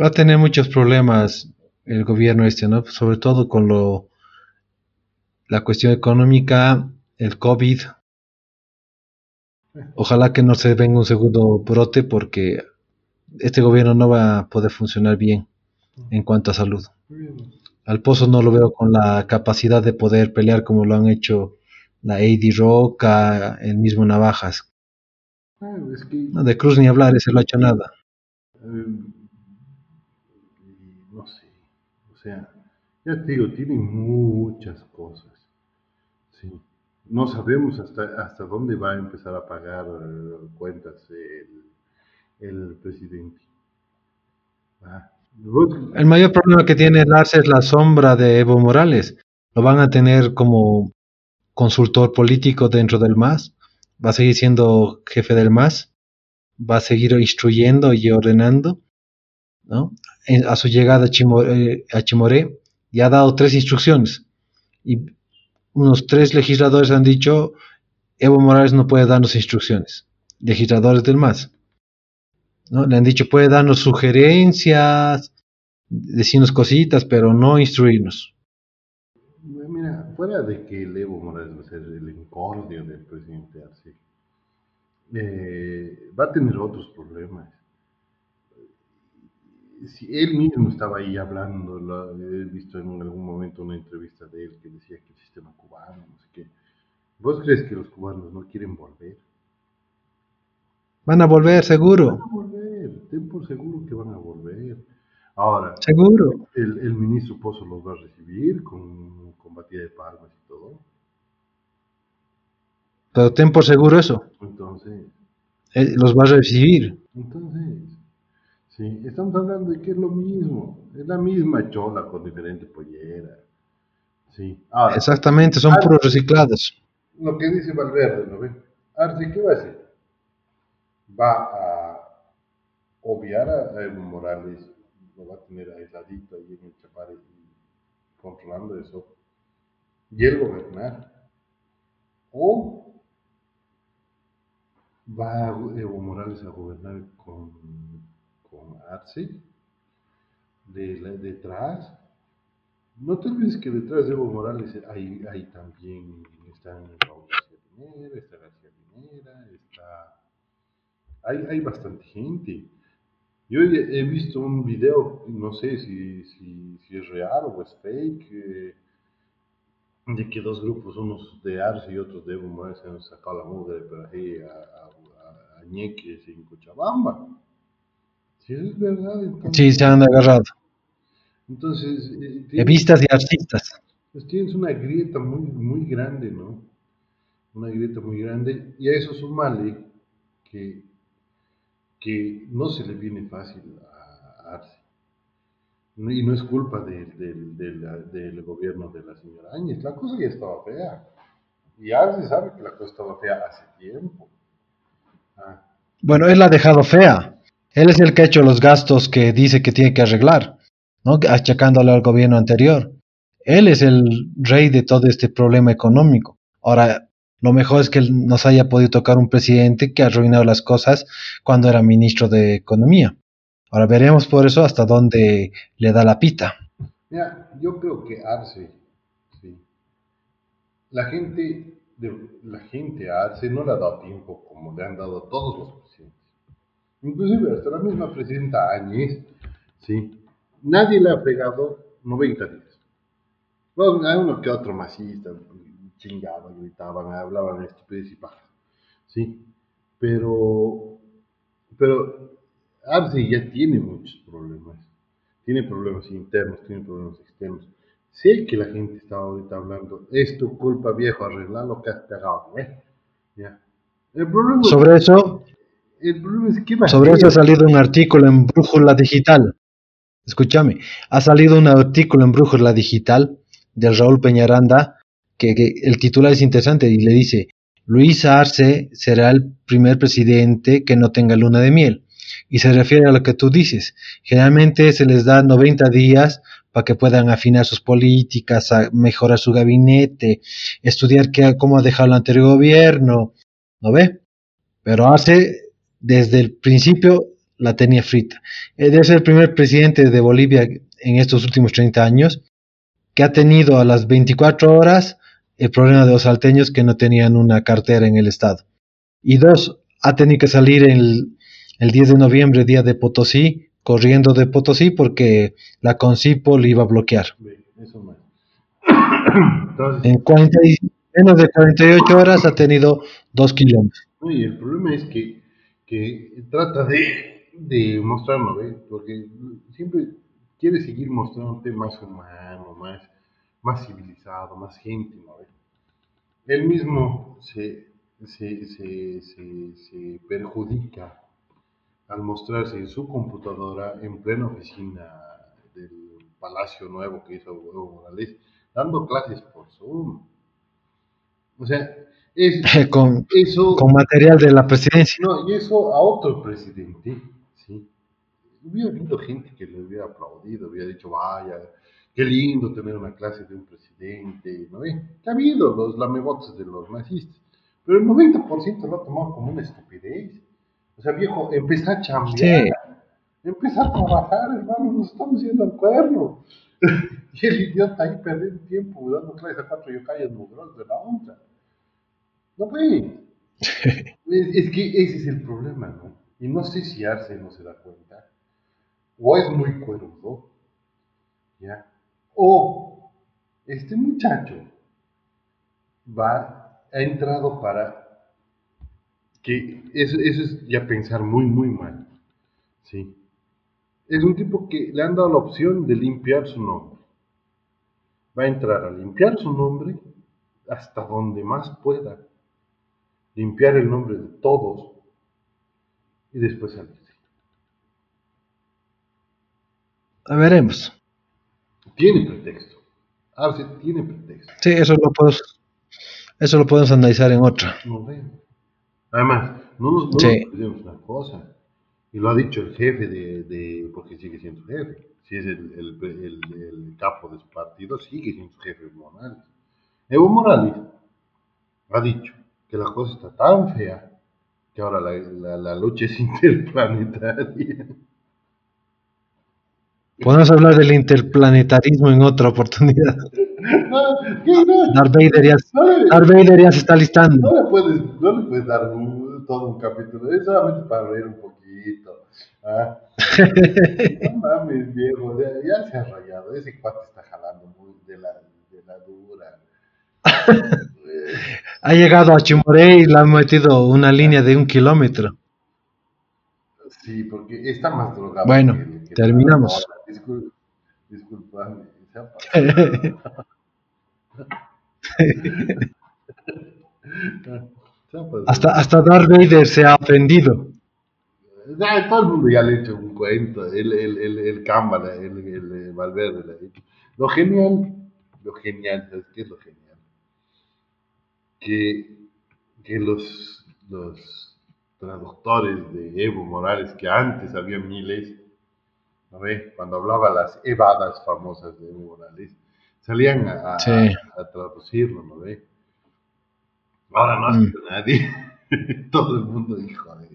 S4: Va a tener muchos problemas el gobierno este, ¿no? Sobre todo con lo la cuestión económica, el COVID, Ojalá que no se venga un segundo brote porque este gobierno no va a poder funcionar bien en cuanto a salud. Al Pozo no lo veo con la capacidad de poder pelear como lo han hecho la Eddie Roca, el mismo Navajas.
S5: Ah,
S4: no, de Cruz ni hablar, ese no ha hecho nada.
S5: Em, no sé, o sea, ya te digo, tiene muchas cosas. Sí no sabemos hasta, hasta dónde va a empezar a pagar eh, cuentas el, presidente.
S4: Ah, el mayor problema que tiene el Arce es la sombra de Evo Morales. Lo van a tener como consultor político dentro del MAS. Va a seguir siendo jefe del MAS. Va a seguir instruyendo y ordenando. ¿No? A su llegada a Chimoré, a Chimoré ya ha dado tres instrucciones. Y unos tres legisladores han dicho, Evo Morales no puede darnos instrucciones, legisladores del MAS. ¿no? Le han dicho, puede darnos sugerencias, decirnos cositas, pero no instruirnos.
S5: Mira, fuera de que el Evo Morales va a ser el incordio del presidente Arce, eh, va a tener otros problemas si él mismo estaba ahí hablando, lo he visto en algún momento una entrevista de él que decía que el sistema cubano, no sé qué. ¿Vos crees que los cubanos no quieren volver?
S4: Van a volver, seguro.
S5: Van a volver, ten por seguro que van a volver. Ahora,
S4: seguro.
S5: El, ministro Pozo los va a recibir con, con batida de palmas y todo.
S4: Pero ten por seguro eso.
S5: Entonces.
S4: Eh, los va a recibir.
S5: Entonces. Sí, estamos hablando de que es lo mismo, es la misma chola con diferente pollera. Sí.
S4: Exactamente, son puros reciclados.
S5: Lo que dice Valverde, ¿no ven? Arce, ¿qué va a hacer? Va a obviar a Evo Morales, lo va a tener aisladito ahí en el Chapare controlando eso, y él gobernar. O va Evo Morales a gobernar con con Arce, de, detrás. No te olvides que detrás de Evo Morales hay, hay también están Raúl García Pinera, está García Pinera, está... Hay, hay bastante gente. Yo he, visto un video, no sé si, si, es real o es fake, eh, de que dos grupos, unos de Arce y otros de Evo Morales, se han sacado la mugre de Peraje a, a, a, en Cochabamba. Si es verdad, entonces...
S4: Sí, se han agarrado.
S5: Entonces...
S4: Eh, vistas y artistas.
S5: Pues tienes una grieta muy, muy grande, ¿no? Una grieta muy grande. Y a eso sumale que, que no se le viene fácil a Arce. Y no es culpa del gobierno de la señora Áñez. La cosa ya estaba fea. Y Arce sabe que la cosa estaba fea hace tiempo.
S4: Ah. Bueno, él la ha dejado fea. Él es el que ha hecho los gastos que dice que tiene que arreglar, ¿no? achacándole al gobierno anterior. Él es el rey de todo este problema económico. Ahora, lo mejor es que nos haya podido tocar un presidente que ha arruinado las cosas cuando era ministro de Economía. Ahora veremos por eso hasta dónde le da la pita.
S5: Mira, yo creo que Arce. La gente, la gente a Arce no le ha dado tiempo como le han dado a todos los. Inclusive hasta la misma presidenta Áñez, ¿sí? Nadie le ha pegado 90 días. Bueno, hay uno que otro masista, chingaban, gritaban, hablaban de estupidez y paja, ¿sí? Pero, pero Arce ya tiene muchos problemas. Tiene problemas internos, tiene problemas externos. Sé que la gente está ahorita hablando, es tu culpa viejo, arreglar lo que has cagado, ¿eh? Ya. El problema,
S4: Sobre eso, sobre eso ha salido un artículo en Brújula Digital. Escúchame, ha salido un artículo en Brújula Digital de Raúl Peñaranda que, el titular es interesante y le dice, Luis Arce será el primer presidente que no tenga luna de miel. Y se refiere a lo que tú dices. Generalmente se les da 90 días para que puedan afinar sus políticas, mejorar su gabinete, estudiar qué, cómo ha dejado el anterior gobierno, ¿no ve? Pero Arce, desde el principio, la tenía frita. Eh, Debe ser el primer presidente de Bolivia en estos últimos 30 años que ha tenido a las 24 horas el problema de los salteños que no tenían una cartera en el Estado. Y dos, ha tenido que salir el, el 10 de noviembre, día de Potosí, corriendo de Potosí porque la Concipo le iba a bloquear.
S5: Entonces,
S4: En 40 y- menos de 48 horas ha tenido dos kilómetros.
S5: y el problema es que, que trata de, de mostrarnos, ¿ves? Porque siempre quiere seguir mostrándote más humano, más, más civilizado, más ¿no? ves? Él mismo se, se, se, se perjudica al mostrarse en su computadora en plena oficina del Palacio Nuevo que hizo Evo Morales, dando clases por Zoom. O sea, es, [LAUGHS]
S4: Con,
S5: eso,
S4: con material de la presidencia.
S5: no, y eso a otro presidente, ¿sí? Hubiera habido gente que le hubiera aplaudido, hubiera dicho, vaya, qué lindo tener una clase de un presidente, ¿no? Que ha habido los lamebotes de los nazistas, pero el 90% lo ha tomado como una estupidez. O sea, viejo, empezá a chambear,
S4: Sí.
S5: empezá a trabajar, hermano, nos estamos yendo al cuerno. [LAUGHS] y el idiota ahí perdiendo tiempo dando clases a cuatro yocayas mugrosos de la onza. No puede. [LAUGHS] Es, es que ese es el problema, ¿no? Y no sé si Arce no se da cuenta, o es muy cuerdo, ¿ya? O este muchacho va, ha entrado para que eso, eso es ya pensar muy, muy mal, ¿sí? Es un tipo que le han dado la opción de limpiar su nombre. Va a entrar a limpiar su nombre hasta donde más pueda limpiar el nombre de todos y después salirse.
S4: Veremos.
S5: Tiene pretexto. Arce tiene pretexto.
S4: Sí, eso lo podemos, eso lo podemos analizar en otra.
S5: No. Además, no nos, no
S4: Sí.
S5: nos una cosa. Y lo ha dicho el jefe de, de- porque sigue siendo su jefe. Si es el, el, el- el capo de su partido, sigue siendo su jefe Morales. Evo Morales ha dicho que la cosa está tan fea que ahora la, la- la lucha es [LAUGHS] interplanetaria.
S4: Podemos hablar del interplanetarismo en otra oportunidad. [LAUGHS]
S5: No. No,
S4: Darth Vader ya,
S5: no le-
S4: Darth Vader ya se está listando.
S5: No le puedes, no le puedes dar un- todo un capítulo, es solamente para reír un poquito. ¿ah? [LAUGHS] No mames, viejo, ya, ya se ha rayado, ese cuate está jalando muy de la, de la dura.
S4: Ha llegado a Chimoré y le han metido una línea de un kilómetro.
S5: Sí, porque está más drogado.
S4: Bueno,
S5: que- que
S4: terminamos.
S5: la bola. Discul- disculpame, se ha pasado. [LAUGHS] Se ha pasado.
S4: Hasta, hasta Darth Vader se ha ofendido.
S5: Ya, todo el mundo ya le ha hecho un cuento, el, el, el, el Cámara, el, el, el Valverde. Lo genial, lo genial, ¿sabes qué es lo genial? Que, que los, los traductores de Evo Morales, que antes había miles. Cuando hablaba las evadas famosas de Evo Morales, salían a, a-
S4: Sí.
S5: a traducirlo, ¿no? Ahora no hace
S4: Mm.
S5: nadie. [LAUGHS] Todo el mundo dijo, "Joder,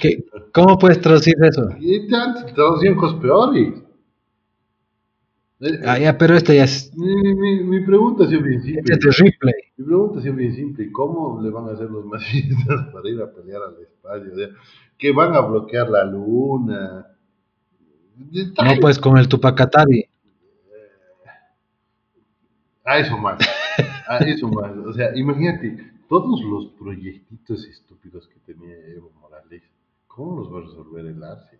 S4: ¿Qué- ¿Cómo puedes traducir eso?
S5: y te antes traducían cosas peores. Eh,
S4: Ah, ya, pero este ya es,
S5: Mi, mi, mi pregunta sido bien
S4: este
S5: simple.
S4: es de Ripley.
S5: Mi pregunta sido bien simple. ¿Cómo le van a hacer los masistas [LAUGHS] para ir a pelear al espacio? O sea, que van a bloquear la luna.
S4: No, pues con el Tupacatari.
S5: A eso más. A [LAUGHS] eso más. O sea, imagínate, todos los proyectitos estúpidos que tenía Evo Morales, ¿cómo los va a resolver el Arce?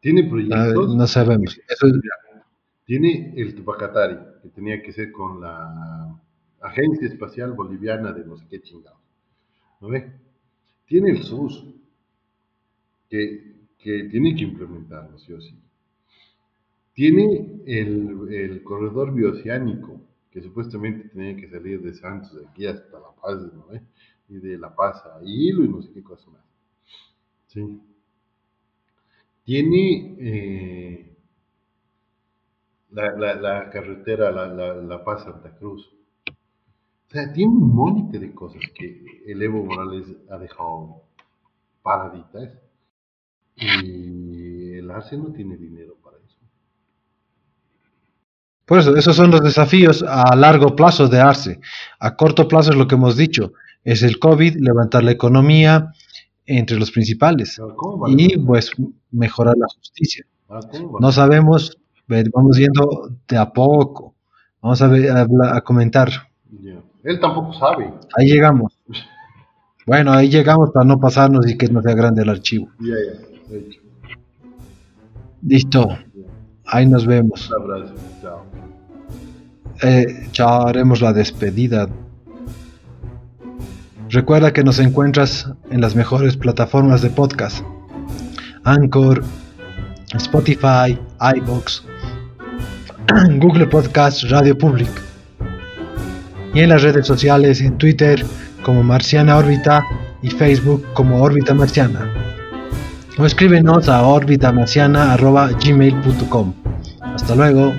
S5: Tiene
S4: Ah,
S5: proyectos.
S4: no sabemos. Eso es-
S5: Tiene el Tupacatari, que tenía que ser con la Agencia Espacial Boliviana de no sé qué chingados. ¿No ve? Tiene el SUS, que, que tiene que implementarlo, sí o sí. Tiene el, el corredor bioceánico, que supuestamente tenía que salir de Santos de aquí hasta La Paz, ¿no ve? Y de La Paz a Hilo y no sé qué cosa más. Sí. Tiene eh, la, la, la, carretera La, la, Paz Santa Cruz. O sea, tiene un monte de cosas que el Evo Morales ha dejado paraditas y el Arce no tiene dinero para eso.
S4: Por eso, esos son los desafíos a largo plazo de Arce. A corto plazo es lo que hemos dicho, es el COVID, levantar la economía entre los principales y pues mejorar la justicia. No sabemos, vamos viendo de a poco. Vamos a, ver, a, a comentar.
S5: Yeah. Él tampoco sabe.
S4: Ahí llegamos. [LAUGHS] Bueno, ahí llegamos para no pasarnos y que no sea grande el archivo. Listo. Ahí nos vemos.
S5: Un abrazo. Chao.
S4: Eh, ya haremos la despedida. Recuerda que nos encuentras en las mejores plataformas de podcast. Anchor, Spotify, iBox, [CLEARS THROAT] Google Podcast, Radio Public. Y en las redes sociales, en Twitter como Marciana Órbita y Facebook como Órbita Marciana. O escríbenos a orbitamarciana.gmail.com. Hasta luego.